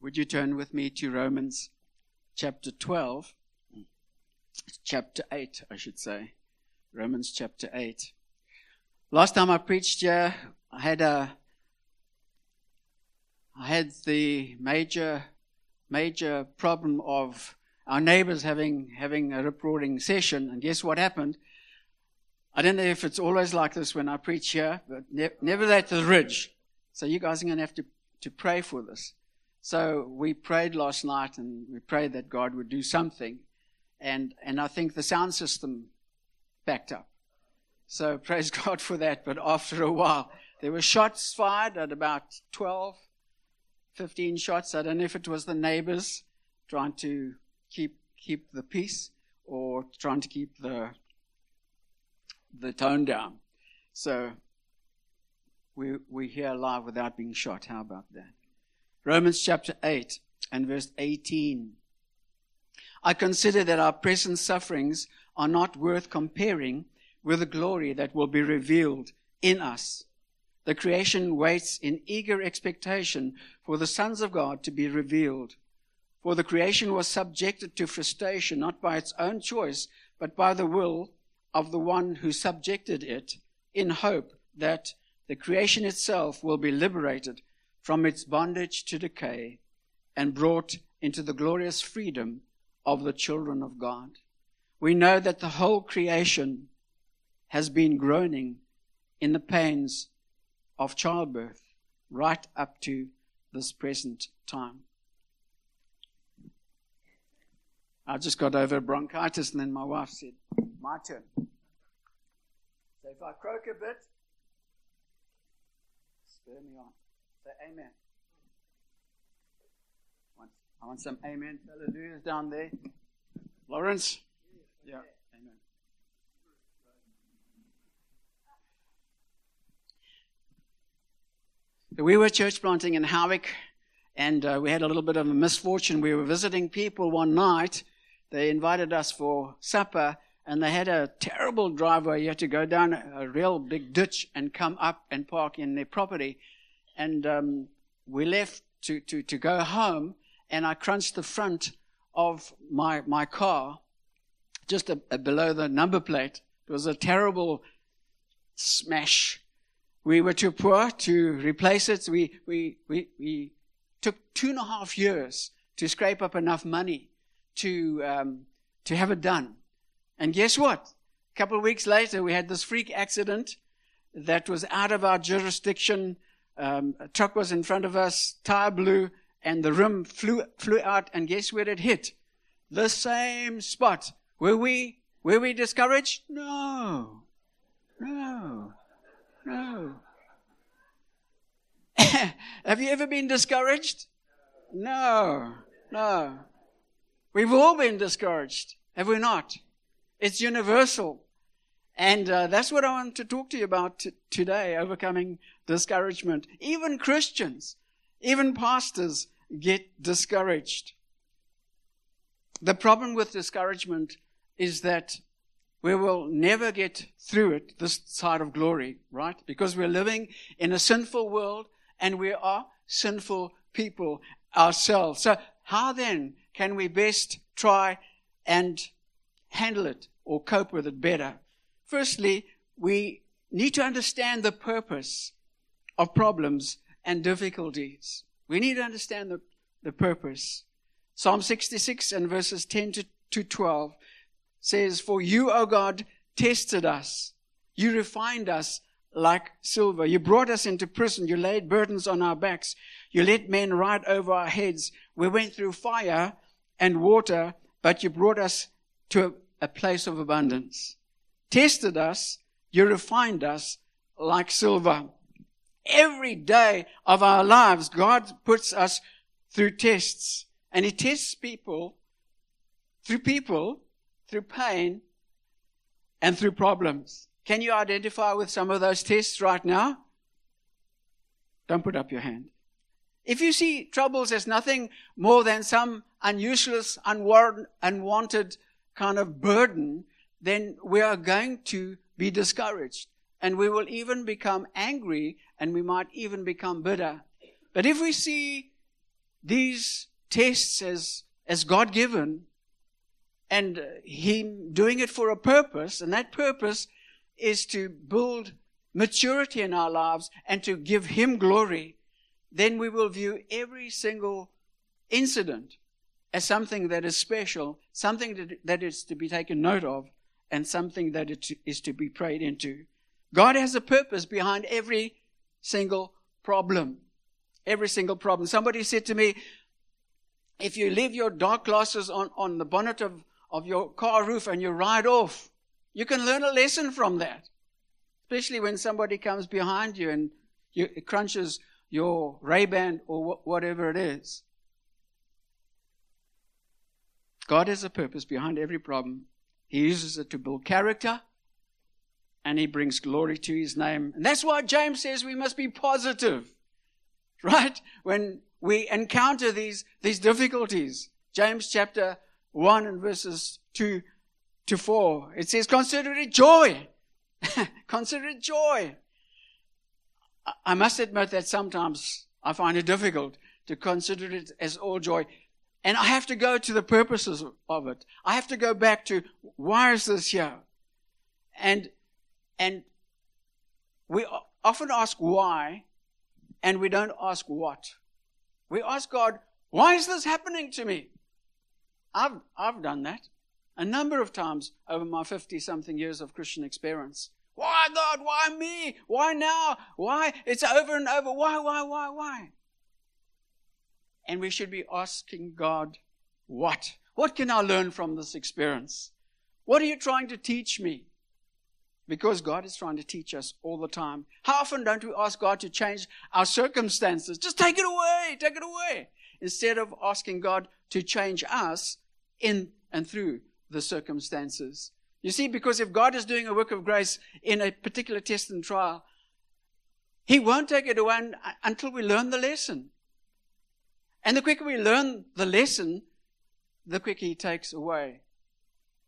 Would you turn with me to Romans chapter 12? Chapter 8, I should say. Romans chapter 8. Last time I preached here, I had a I had the major major problem of our neighbors having having a rip roaring session, and guess what happened? I don't know if it's always like this when I preach here, but ne- never at the ridge. So you guys are going to have to, to pray for this. So we prayed last night and we prayed that God would do something. And, and I think the sound system backed up. So praise God for that. But after a while, there were shots fired at about 12, 15 shots. I don't know if it was the neighbors trying to keep, keep the peace or trying to keep the, the tone down. So we, we hear live without being shot. How about that? Romans chapter 8 and verse 18. I consider that our present sufferings are not worth comparing with the glory that will be revealed in us. The creation waits in eager expectation for the sons of God to be revealed. For the creation was subjected to frustration not by its own choice, but by the will of the one who subjected it, in hope that the creation itself will be liberated from its bondage to decay and brought into the glorious freedom of the children of God. We know that the whole creation has been groaning in the pains of childbirth right up to this present time. I just got over bronchitis, and then my wife said, My turn. So if I croak a bit, spur me on. Say amen. I want some amen. Hallelujahs down there. Lawrence? Yeah, amen. We were church planting in Howick, and uh, we had a little bit of a misfortune. We were visiting people one night. They invited us for supper, and they had a terrible driveway. You had to go down a real big ditch and come up and park in their property and um, we left to, to, to go home, and I crunched the front of my, my car just a, a below the number plate. It was a terrible smash. We were too poor to replace it. We, we, we, we took two and a half years to scrape up enough money to, um, to have it done. And guess what? A couple of weeks later, we had this freak accident that was out of our jurisdiction um, a truck was in front of us, tire blew, and the rim flew, flew out, and guess where it hit? The same spot. Were we, were we discouraged? No. No. No. Have you ever been discouraged? No. No. We've all been discouraged, have we not? It's universal. And uh, that's what I want to talk to you about t- today overcoming discouragement. Even Christians, even pastors get discouraged. The problem with discouragement is that we will never get through it this side of glory, right? Because we're living in a sinful world and we are sinful people ourselves. So, how then can we best try and handle it or cope with it better? Firstly, we need to understand the purpose of problems and difficulties. We need to understand the, the purpose. Psalm 66 and verses 10 to, to 12 says, For you, O God, tested us. You refined us like silver. You brought us into prison. You laid burdens on our backs. You let men ride over our heads. We went through fire and water, but you brought us to a, a place of abundance. Tested us. You refined us like silver. Every day of our lives, God puts us through tests. And He tests people through people, through pain, and through problems. Can you identify with some of those tests right now? Don't put up your hand. If you see troubles as nothing more than some unuseless, unwanted kind of burden, then we are going to be discouraged and we will even become angry and we might even become bitter. But if we see these tests as, as God given and Him doing it for a purpose, and that purpose is to build maturity in our lives and to give Him glory, then we will view every single incident as something that is special, something that, that is to be taken note of, and something that is to be prayed into. God has a purpose behind every single problem. Every single problem. Somebody said to me, if you leave your dark glasses on, on the bonnet of, of your car roof and you ride off, you can learn a lesson from that. Especially when somebody comes behind you and you, crunches your Ray-Ban or wh- whatever it is. God has a purpose behind every problem. He uses it to build character and he brings glory to his name. And that's why James says we must be positive, right? When we encounter these, these difficulties. James chapter 1 and verses 2 to 4. It says, consider it joy. consider it joy. I must admit that sometimes I find it difficult to consider it as all joy. And I have to go to the purposes of it. I have to go back to why is this here? And, and we often ask why, and we don't ask what. We ask God, why is this happening to me? I've, I've done that a number of times over my 50 something years of Christian experience. Why, God? Why me? Why now? Why? It's over and over. Why, why, why, why? And we should be asking God, what? What can I learn from this experience? What are you trying to teach me? Because God is trying to teach us all the time. How often don't we ask God to change our circumstances? Just take it away, take it away. Instead of asking God to change us in and through the circumstances. You see, because if God is doing a work of grace in a particular test and trial, He won't take it away until we learn the lesson. And the quicker we learn the lesson, the quicker He takes away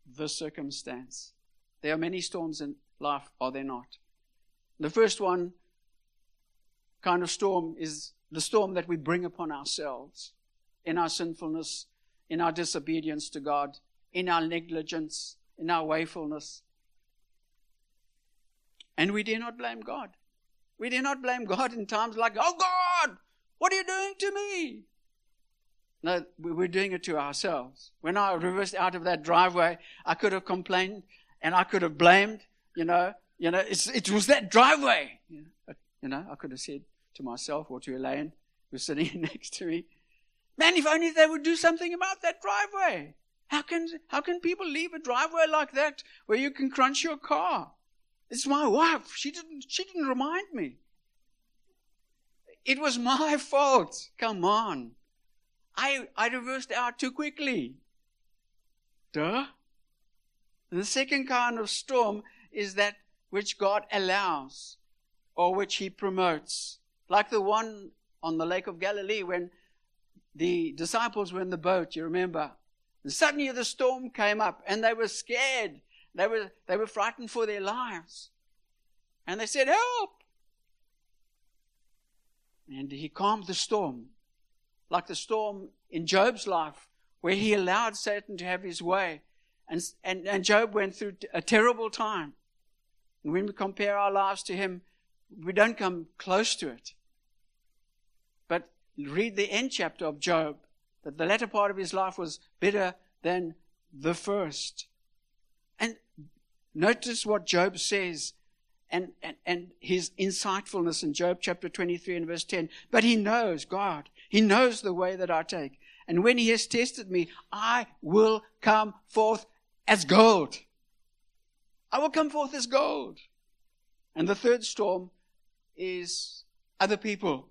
the circumstance. There are many storms in life, are there not? The first one kind of storm is the storm that we bring upon ourselves in our sinfulness, in our disobedience to God, in our negligence, in our wayfulness. And we dare not blame God. We dare not blame God in times like, oh God, what are you doing to me? No, we're doing it to ourselves. When I reversed out of that driveway, I could have complained and I could have blamed, you know, you know, it was that driveway. You know, I could have said to myself or to Elaine, who's sitting next to me, man, if only they would do something about that driveway. How can, how can people leave a driveway like that where you can crunch your car? It's my wife. She didn't, she didn't remind me. It was my fault. Come on. I, I reversed out too quickly. Duh. the second kind of storm is that which God allows or which He promotes. Like the one on the Lake of Galilee when the disciples were in the boat, you remember? And suddenly the storm came up and they were scared. They were, they were frightened for their lives. And they said, Help! And he calmed the storm, like the storm in Job's life, where he allowed Satan to have his way. And, and, and Job went through a terrible time. When we compare our lives to him, we don't come close to it. But read the end chapter of Job that the latter part of his life was better than the first. And notice what Job says and, and, and his insightfulness in Job chapter 23 and verse 10. But he knows, God, he knows the way that I take. And when he has tested me, I will come forth as gold. I will come forth as gold. And the third storm is other people.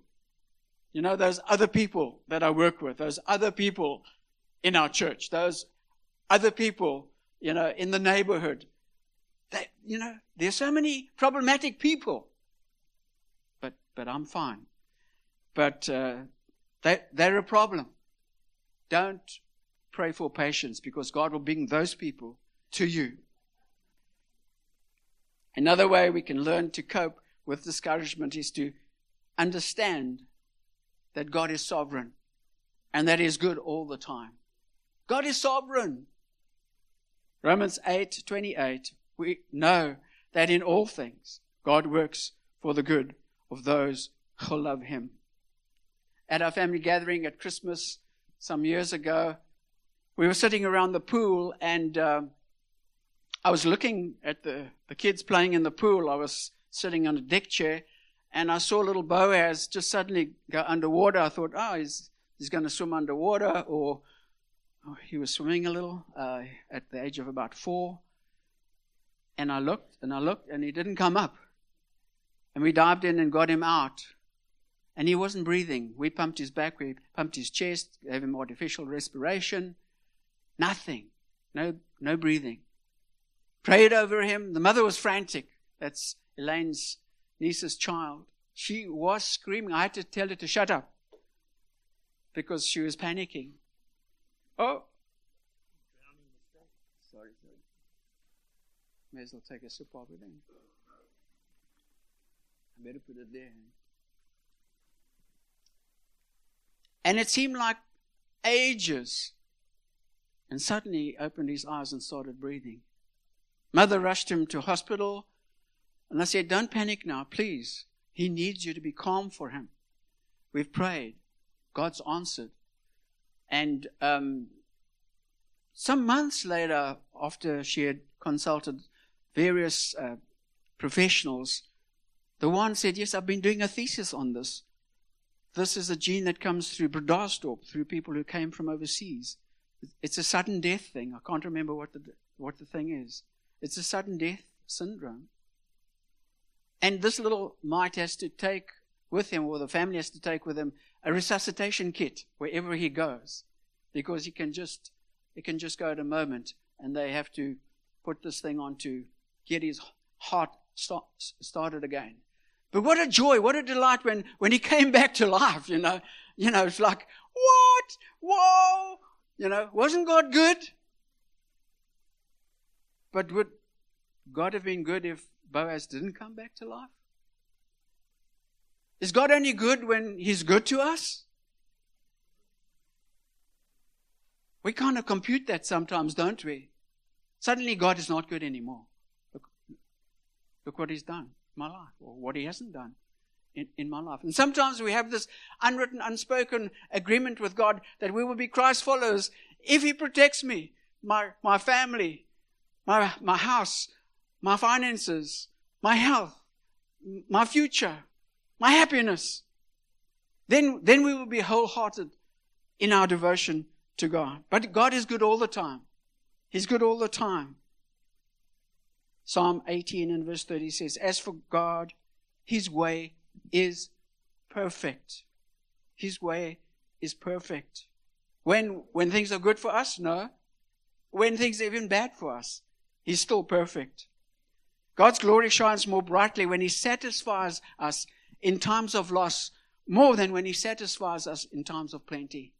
You know, those other people that I work with, those other people in our church, those other people, you know, in the neighborhood. They, you know, there's so many problematic people. But, but I'm fine. But uh, they, they're a problem. Don't pray for patience because God will bring those people to you. Another way we can learn to cope with discouragement is to understand that God is sovereign. and that that is good all the time. God is sovereign. Romans 8 28, we know that in all things God works for the good of those who love Him. At our family gathering at Christmas some years ago, we were sitting around the pool and uh, I was looking at the, the kids playing in the pool. I was sitting on a deck chair and I saw little Boaz just suddenly go underwater. I thought, oh, he's, he's going to swim underwater or oh, he was swimming a little uh, at the age of about four. And I looked and I looked and he didn't come up. And we dived in and got him out. And he wasn't breathing. We pumped his back, we pumped his chest, gave him artificial respiration. Nothing. No, no breathing. Prayed over him. The mother was frantic. That's Elaine's niece's child. She was screaming. I had to tell her to shut up because she was panicking. Oh. Sorry, sorry. May as well take a sip of it then. I better put it there. And it seemed like ages. And suddenly he opened his eyes and started breathing. Mother rushed him to hospital. And I said, Don't panic now, please. He needs you to be calm for him. We've prayed. God's answered. And um, some months later, after she had consulted various uh, professionals, the one said, Yes, I've been doing a thesis on this. This is a gene that comes through Bredasdorp, through people who came from overseas. It's a sudden death thing. I can't remember what the, what the thing is. It's a sudden death syndrome. And this little mite has to take with him, or the family has to take with him, a resuscitation kit wherever he goes, because he can just he can just go at a moment, and they have to put this thing on to get his heart start, started again. But what a joy, what a delight when, when he came back to life, you know. You know, it's like, what? Whoa! You know, wasn't God good? But would God have been good if Boaz didn't come back to life? Is God only good when He's good to us? We kind of compute that sometimes, don't we? Suddenly God is not good anymore. Look, look what He's done in my life, or what He hasn't done in, in my life. And sometimes we have this unwritten, unspoken agreement with God that we will be Christ followers if He protects me, my, my family, my, my house, my finances, my health, my future, my happiness. Then, then we will be wholehearted in our devotion to God. But God is good all the time. He's good all the time. Psalm 18 and verse 30 says, As for God, his way is perfect. His way is perfect. When, when things are good for us? No. When things are even bad for us, he's still perfect. God's glory shines more brightly when he satisfies us in times of loss more than when he satisfies us in times of plenty.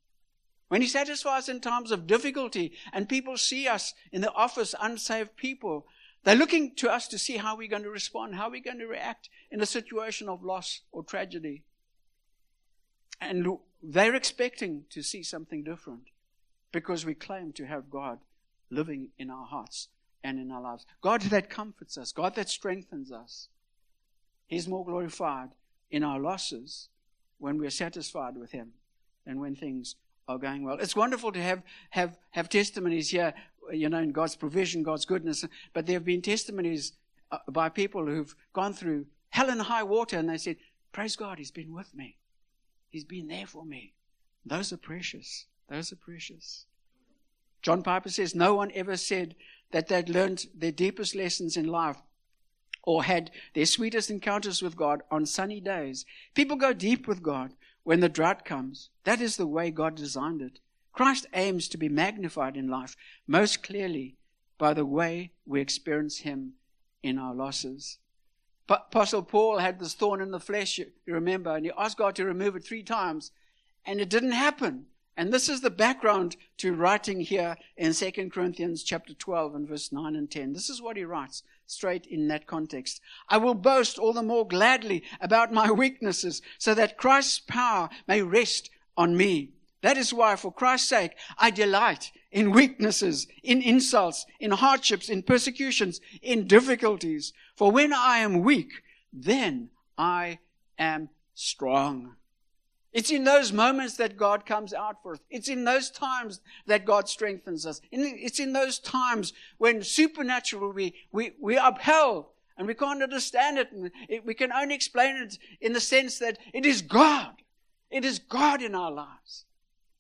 When he satisfies us in times of difficulty and people see us in the office, unsaved people, they're looking to us to see how we're going to respond, how we're going to react in a situation of loss or tragedy. And they're expecting to see something different because we claim to have God living in our hearts and in our lives. God that comforts us, God that strengthens us. He's more glorified in our losses when we're satisfied with Him than when things are going well. It's wonderful to have, have, have testimonies here, you know, in God's provision, God's goodness. But there have been testimonies uh, by people who've gone through hell and high water and they said, Praise God, He's been with me. He's been there for me. Those are precious. Those are precious. John Piper says, No one ever said that they'd learned their deepest lessons in life or had their sweetest encounters with God on sunny days. People go deep with God when the drought comes. That is the way God designed it. Christ aims to be magnified in life most clearly by the way we experience Him in our losses. Apostle Paul had this thorn in the flesh, you remember, and he asked God to remove it three times, and it didn't happen. And this is the background to writing here in 2 Corinthians chapter 12 and verse 9 and 10. This is what he writes straight in that context. I will boast all the more gladly about my weaknesses so that Christ's power may rest on me. That is why, for Christ's sake, I delight in weaknesses, in insults, in hardships, in persecutions, in difficulties. For when I am weak, then I am strong. It's in those moments that God comes out for us. It's in those times that God strengthens us. It's in those times when supernaturally we, we, we upheld and we can't understand it. And it, we can only explain it in the sense that it is God. It is God in our lives.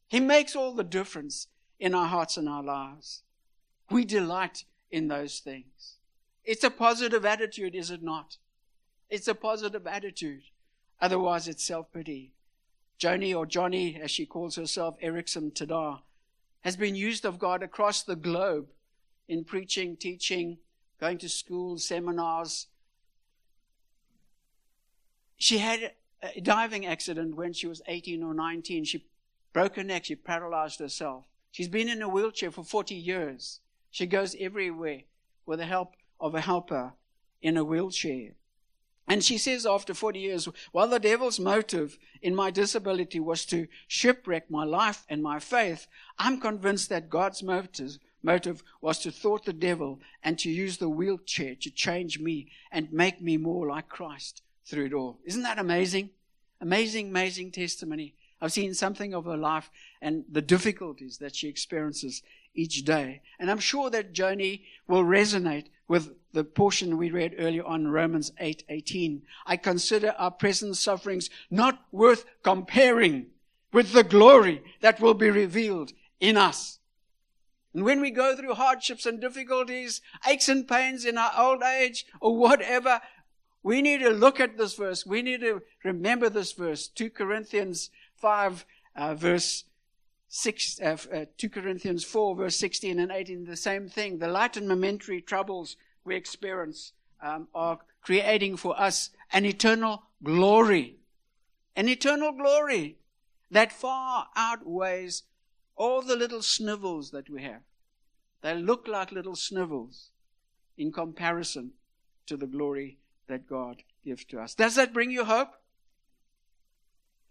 He makes all the difference in our hearts and our lives. We delight in those things. It's a positive attitude, is it not? It's a positive attitude. Otherwise, it's self pity. Joni, or Johnny, as she calls herself, Eareckson Tada, has been used of God across the globe in preaching, teaching, going to schools, seminars. She had a diving accident when she was 18 or 19. She broke her neck, she paralyzed herself. She's been in a wheelchair for 40 years. She goes everywhere with the help of a helper in a wheelchair. And she says after 40 years, while the devil's motive in my disability was to shipwreck my life and my faith, I'm convinced that God's motive, motive was to thwart the devil and to use the wheelchair to change me and make me more like Christ through it all. Isn't that amazing? Amazing, amazing testimony. I've seen something of her life and the difficulties that she experiences each day. And I'm sure that Joni will resonate with the portion we read earlier on Romans 8 18. I consider our present sufferings not worth comparing with the glory that will be revealed in us. And when we go through hardships and difficulties, aches and pains in our old age or whatever, we need to look at this verse. We need to remember this verse. 2 Corinthians 5, uh, verse 6, uh, uh, 2 Corinthians 4, verse 16 and 18, the same thing. The light and momentary troubles we experience um, are creating for us an eternal glory. An eternal glory that far outweighs all the little snivels that we have. They look like little snivels in comparison to the glory that God gives to us. Does that bring you hope?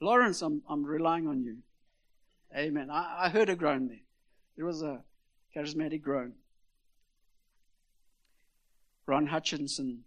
Lawrence, I'm, I'm relying on you. Amen. I, I heard a groan there. There was a charismatic groan. Ron Hutchinson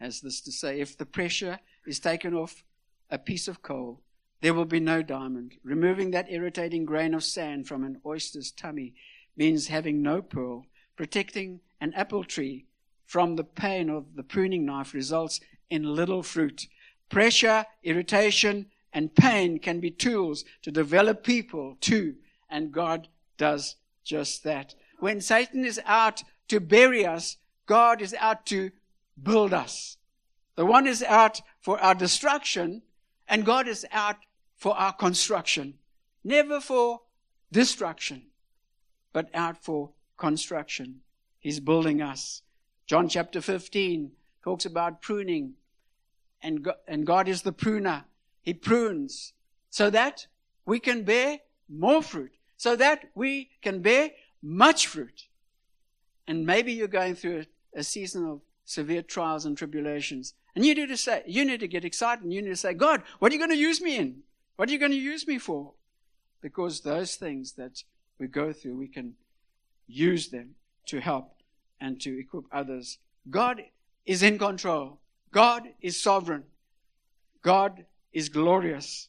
has this to say if the pressure is taken off a piece of coal, there will be no diamond. Removing that irritating grain of sand from an oyster's tummy means having no pearl. Protecting an apple tree from the pain of the pruning knife results in little fruit. Pressure, irritation, and pain can be tools to develop people too, and God does just that. When Satan is out to bury us, God is out to build us. The one is out for our destruction, and God is out for our construction. Never for destruction, but out for construction. He's building us. John chapter 15 talks about pruning, and God, and God is the pruner. He prunes so that we can bear more fruit, so that we can bear much fruit. And maybe you're going through a season of severe trials and tribulations. And you need to say, you need to get excited and you need to say, God, what are you going to use me in? What are you going to use me for? Because those things that we go through, we can use them to help and to equip others. God is in control. God is sovereign. God is glorious.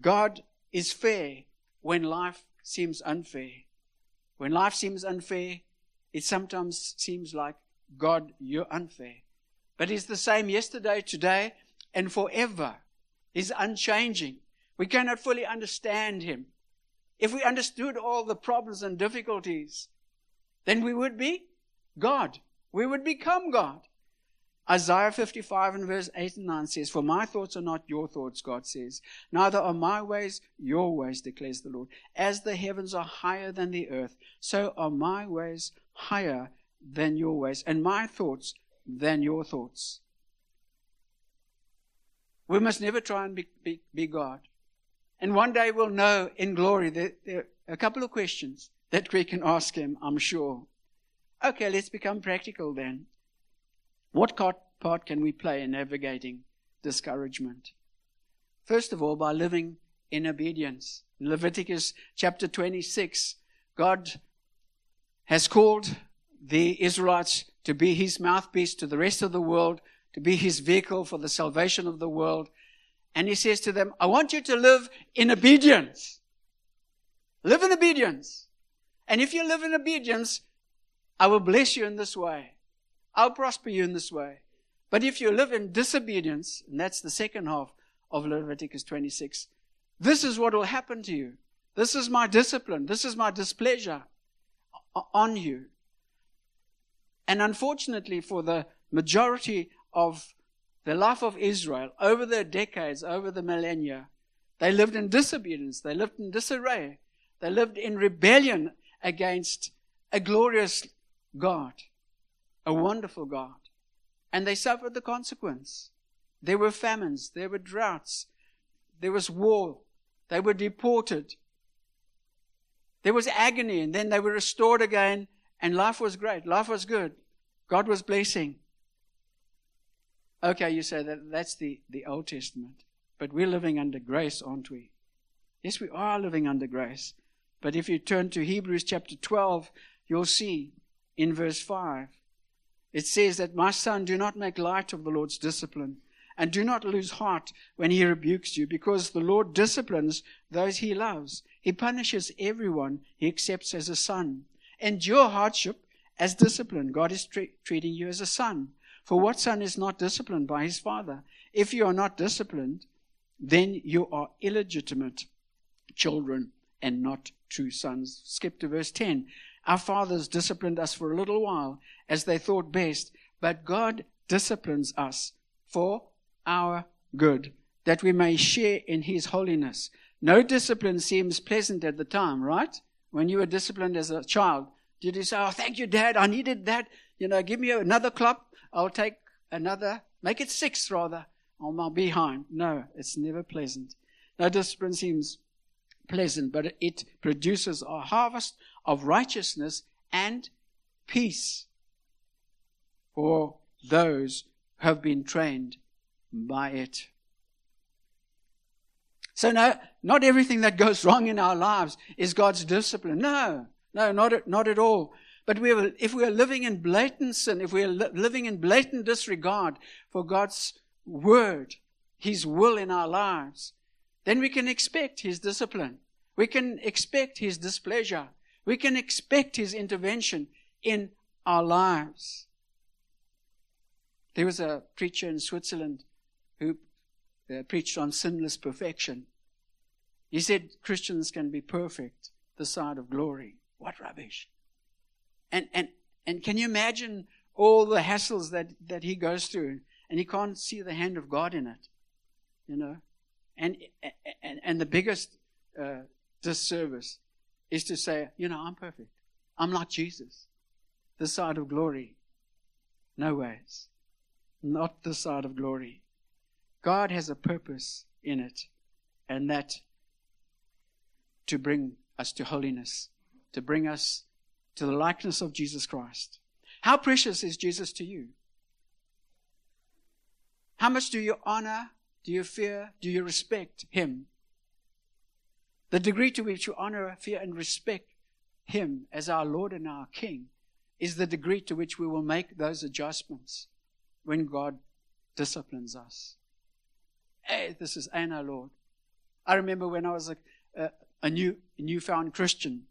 God is fair when life seems unfair. When life seems unfair, it sometimes seems like, God, you're unfair. But He's the same yesterday, today, and forever. He's unchanging. We cannot fully understand Him. If we understood all the problems and difficulties, then we would be God. We would become God. Isaiah 55 and verse 8 and 9 says, For my thoughts are not your thoughts, God says. Neither are my ways your ways, declares the Lord. As the heavens are higher than the earth, so are my ways higher than your ways, and my thoughts than your thoughts. We must never try and be, be, be God. And one day we'll know in glory that there are a couple of questions that we can ask Him, I'm sure. Okay, let's become practical then. What part can we play in navigating discouragement? First of all, by living in obedience. In Leviticus chapter 26, God has called the Israelites to be his mouthpiece to the rest of the world, to be his vehicle for the salvation of the world. And he says to them, I want you to live in obedience. Live in obedience. And if you live in obedience, I will bless you in this way. I'll prosper you in this way. But if you live in disobedience, and that's the second half of Leviticus 26, this is what will happen to you. This is my discipline. This is my displeasure on you. And unfortunately, for the majority of the life of Israel, over the decades, over the millennia, they lived in disobedience. They lived in disarray. They lived in rebellion against a glorious God, a wonderful God. And they suffered the consequence. There were famines, there were droughts, there was war, they were deported. There was agony, and then they were restored again, and life was great. Life was good. God was blessing. Okay, you say that that's the, the Old Testament. But we're living under grace, aren't we? Yes, we are living under grace. But if you turn to Hebrews chapter 12, you'll see in verse 5, it says that, My son, do not make light of the Lord's discipline, and do not lose heart when he rebukes you, because the Lord disciplines those he loves. He punishes everyone he accepts as a son. Endure hardship as discipline. God is tre- treating you as a son. For what son is not disciplined by his father? If you are not disciplined, then you are illegitimate children and not true sons. Skip to verse 10. Our fathers disciplined us for a little while as they thought best, but God disciplines us for our good, that we may share in His holiness. No discipline seems pleasant at the time, right? When you were disciplined as a child, did you say, Oh, thank you, Dad, I needed that. You know, give me another clap. I'll take another, make it six rather, on my behind. No, it's never pleasant. No discipline seems pleasant, but it produces a harvest of righteousness and peace for those who have been trained by it. So, no, not everything that goes wrong in our lives is God's discipline. No, no, not, not at all. But we are, if we are living in blatant sin, if we are li- living in blatant disregard for God's word, His will in our lives, then we can expect His discipline. We can expect His displeasure. We can expect His intervention in our lives. There was a preacher in Switzerland who uh, preached on sinless perfection. He said Christians can be perfect the side of glory. What rubbish. And, and, and can you imagine all the hassles that, that he goes through and he can't see the hand of God in it? You know? And, and, and the biggest uh, disservice is to say, you know, I'm perfect. I'm like Jesus. The side of glory. No ways. Not the side of glory. God has a purpose in it, and that to bring us to holiness, to bring us to the likeness of Jesus Christ. How precious is Jesus to you? How much do you honor, do you fear, do you respect him? The degree to which you honor, fear, and respect him as our Lord and our King is the degree to which we will make those adjustments when God disciplines us. Hey, this is Anna, Lord. I remember when I was a, a, a new, newfound Christian,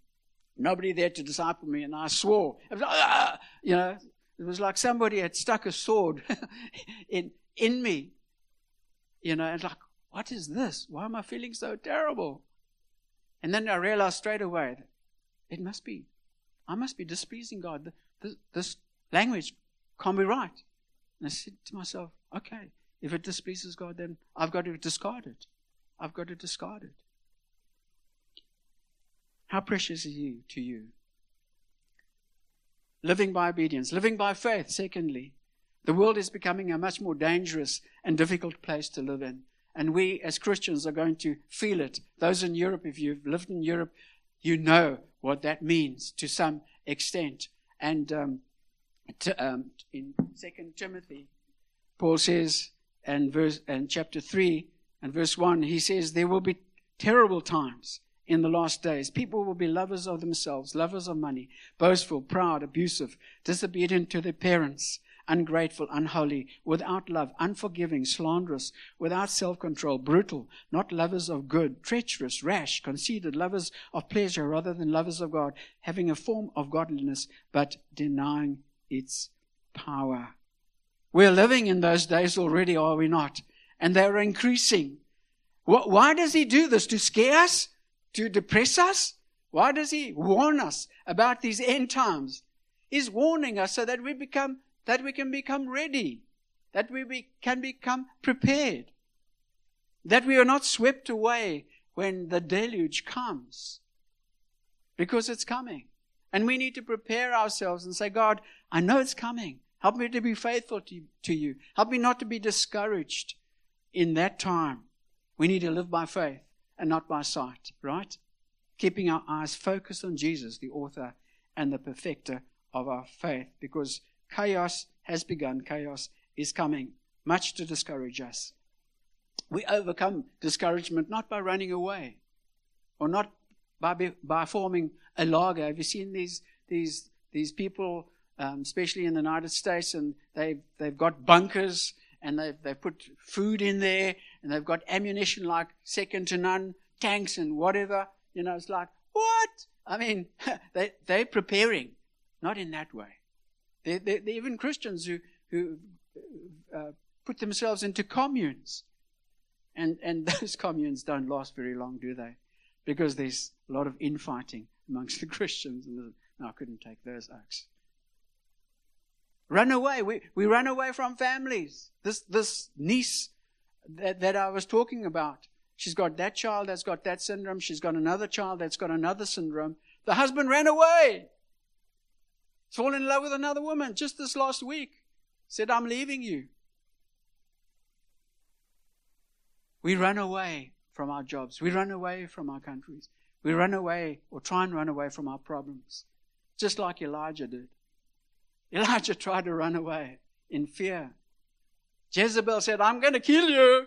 nobody there to disciple me, and I swore. Was like, ah! You know, it was like somebody had stuck a sword in in me. You know, and like, what is this? Why am I feeling so terrible? And then I realized straight away that it must be, I must be displeasing God. This, this language can't be right. And I said to myself, okay, if it displeases God, then I've got to discard it. I've got to discard it. How precious is He to you? Living by obedience, living by faith, secondly. The world is becoming a much more dangerous and difficult place to live in. And we as Christians are going to feel it. Those in Europe, if you've lived in Europe, you know what that means to some extent. And um, um, in Second Timothy, Paul says, and verse and chapter three and verse one, he says there will be terrible times in the last days. People will be lovers of themselves, lovers of money, boastful, proud, abusive, disobedient to their parents, ungrateful, unholy, without love, unforgiving, slanderous, without self control, brutal, not lovers of good, treacherous, rash, conceited, lovers of pleasure rather than lovers of God, having a form of godliness, but denying its power. We're living in those days already, are we not? And they're increasing. Why does he do this? To scare us? To depress us? Why does he warn us about these end times? He's warning us so that we become that we can become ready, that we be, can become prepared, that we are not swept away when the deluge comes, because it's coming. And we need to prepare ourselves and say, God, I know it's coming. Help me to be faithful to, to you. Help me not to be discouraged in that time. We need to live by faith and not by sight, right? Keeping our eyes focused on Jesus, the author and the perfecter of our faith, because chaos has begun, chaos is coming, much to discourage us. We overcome discouragement not by running away or not by, by forming a lager. Have you seen these, these, these people, um, especially in the United States, and they've, they've got bunkers and they've, they've put food in there and they've got ammunition like second to none, tanks and whatever. You know, it's like, what? I mean, they, they're preparing, not in that way. They're, they're, they're even Christians who, who uh, put themselves into communes. And, and those communes don't last very long, do they? Because there's a lot of infighting amongst the Christians. And no, I couldn't take those oaks. Run away. We, we run away from families. This, this niece that, that I was talking about, she's got that child that's got that syndrome. She's got another child that's got another syndrome. The husband ran away. Fallen in love with another woman just this last week. Said, I'm leaving you. We run away from our jobs. We run away from our countries. We run away or try and run away from our problems. Just like Elijah did. Elijah tried to run away in fear. Jezebel said, I'm going to kill you.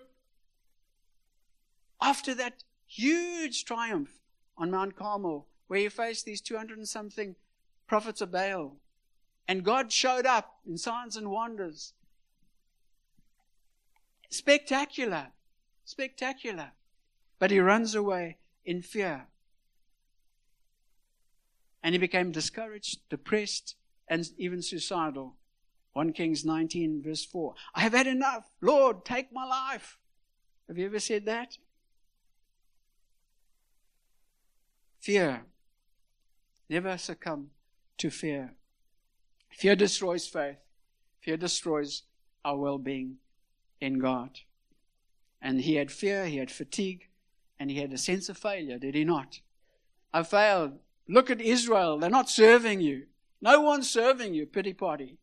After that huge triumph on Mount Carmel, where he faced these 200 and something prophets of Baal, and God showed up in signs and wonders. Spectacular. Spectacular. But he runs away in fear. And he became discouraged, depressed, and even suicidal. 1 Kings 19, verse 4. I have had enough. Lord, take my life. Have you ever said that? Fear. Never succumb to fear. Fear destroys faith. Fear destroys our well being in God. And he had fear, he had fatigue, and he had a sense of failure, did he not? I failed. Look at Israel. They're not serving you. No one's serving you, pity party.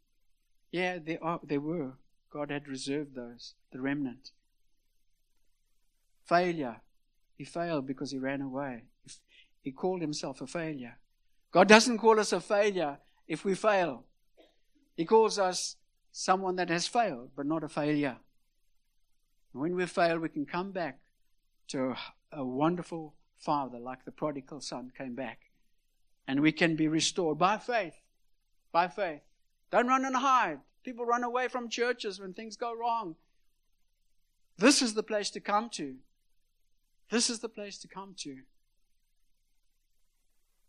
Yeah, they, are, they were. God had reserved those, the remnant. Failure. He failed because he ran away. He called himself a failure. God doesn't call us a failure if we fail. He calls us someone that has failed, but not a failure. When we fail, we can come back to a, a wonderful Father, like the prodigal son came back. And we can be restored by faith by faith. Don't run and hide. People run away from churches when things go wrong. This is the place to come to. This is the place to come to.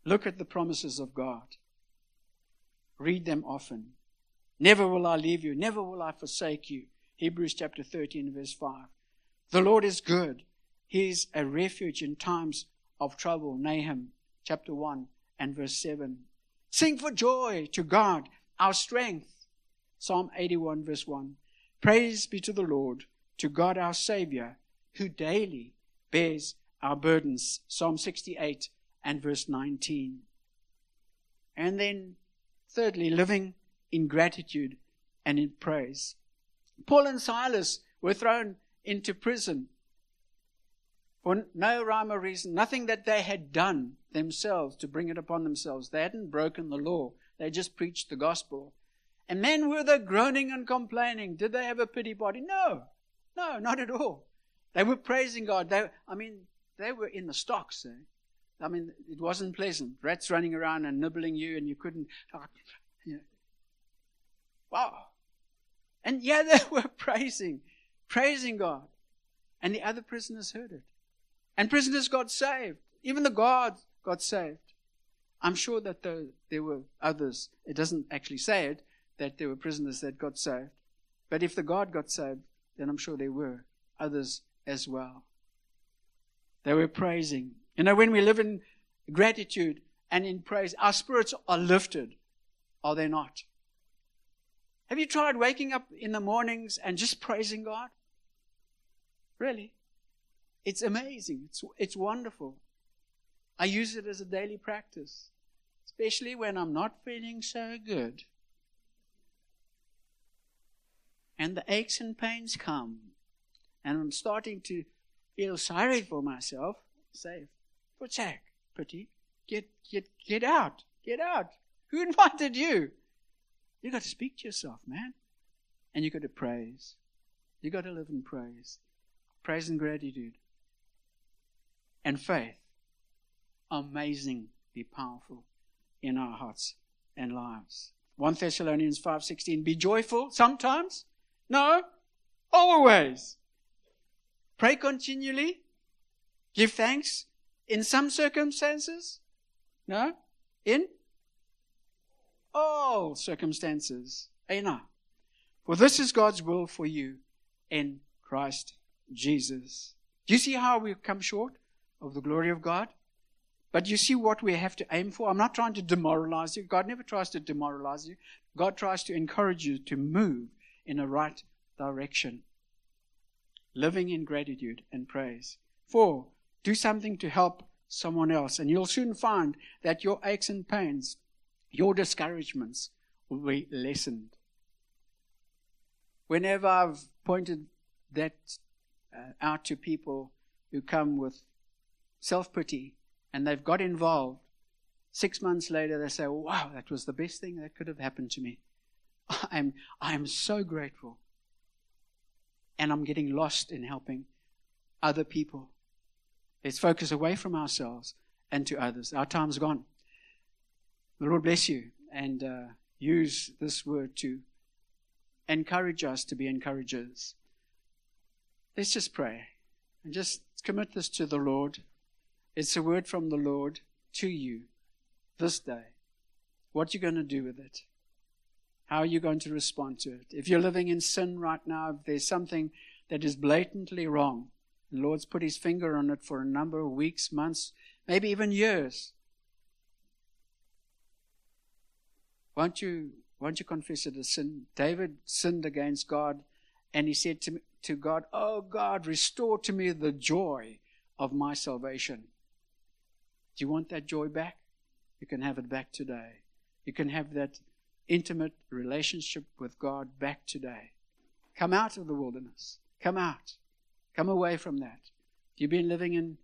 Look at the promises of God. Read them often. Never will I leave you. Never will I forsake you. Hebrews chapter 13, verse 5. The Lord is good. He is a refuge in times of trouble. Nahum chapter 1 and verse 7. Sing for joy to God, our strength. Psalm 81, verse 1. Praise be to the Lord, to God our Savior, who daily bears our burdens. Psalm 68 and verse 19. And then, thirdly, living in gratitude and in praise. Paul and Silas were thrown into prison for no rhyme or reason, nothing that they had done themselves to bring it upon themselves. They hadn't broken the law, they just preached the gospel. And then were they groaning and complaining. Did they have a pity party? No, no, not at all. They were praising God. They, I mean, they were in the stocks. Eh? I mean, it wasn't pleasant. Rats running around and nibbling you, and you couldn't. You know. Wow. And yeah, they were praising, praising God. And the other prisoners heard it. And prisoners got saved. Even the guards got saved. I'm sure that the, there were others. It doesn't actually say it, that there were prisoners that got saved. But if the guard got saved, then I'm sure there were others as well. They were praising. You know, when we live in gratitude and in praise, our spirits are lifted, are they not? Have you tried waking up in the mornings and just praising God? Really? It's amazing. It's, it's wonderful. I use it as a daily practice, especially when I'm not feeling so good. And the aches and pains come, and I'm starting to feel sorry for myself. Say, that? Pretty, get, get, get out, get out. Who invited you? You got to speak to yourself, man. And you got to praise. You got to live in praise. Praise and gratitude. And faith. Amazingly powerful in our hearts and lives. 1 Thessalonians 5:16 Be joyful sometimes? No, always. Pray continually. Give thanks in some circumstances? No? In all circumstances. Amen. For this is God's will for you in Christ Jesus. Do you see how we come short of the glory of God? But you see what we have to aim for? I'm not trying to demoralize you. God never tries to demoralize you. God tries to encourage you to move in a right direction. Living in gratitude and praise. Four, do something to help someone else. And you'll soon find that your aches and pains your discouragements will be lessened. Whenever I've pointed that uh, out to people who come with self pity and they've got involved, six months later they say, Wow, that was the best thing that could have happened to me. I'm, I'm so grateful. And I'm getting lost in helping other people. Let's focus away from ourselves and to others. Our time's gone. The Lord bless you and uh, use this word to encourage us to be encouragers. Let's just pray and just commit this to the Lord. It's a word from the Lord to you this day. What are you're going to do with it. How are you going to respond to it? If you're living in sin right now, if there's something that is blatantly wrong, the Lord's put his finger on it for a number of weeks, months, maybe even years. Won't you, won't you confess it as sin? David sinned against God and he said to, to God, Oh God, restore to me the joy of my salvation. Do you want that joy back? You can have it back today. You can have that intimate relationship with God back today. Come out of the wilderness. Come out. Come away from that. You've been living in,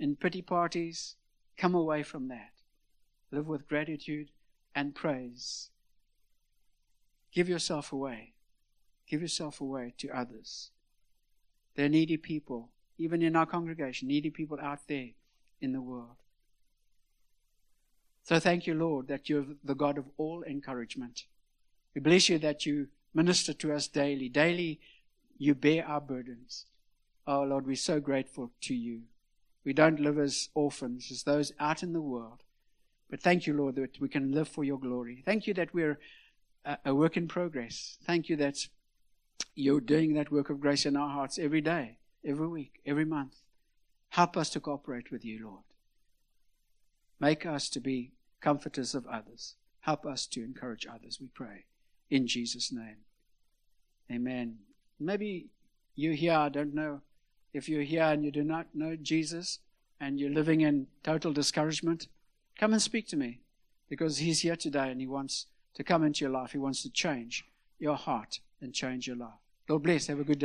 in pity parties. Come away from that. Live with gratitude and praise. Give yourself away. Give yourself away to others. There are needy people, even in our congregation, needy people out there in the world. So thank you, Lord, that you're the God of all encouragement. We bless you that you minister to us daily. Daily, you bear our burdens. Oh, Lord, we're so grateful to you. We don't live as orphans, as those out in the world. But thank you, Lord, that we can live for your glory. Thank you that we're a, work in progress. Thank you that you're doing that work of grace in our hearts every day, every week, every month. Help us to cooperate with you, Lord. Make us to be comforters of others. Help us to encourage others, we pray. In Jesus' name. Amen. Maybe you're here, I don't know if you're here and you do not know Jesus and you're living in total discouragement. Come and speak to me because He's here today and He wants to come into your life. He wants to change your heart and change your life. Lord bless. Have a good day.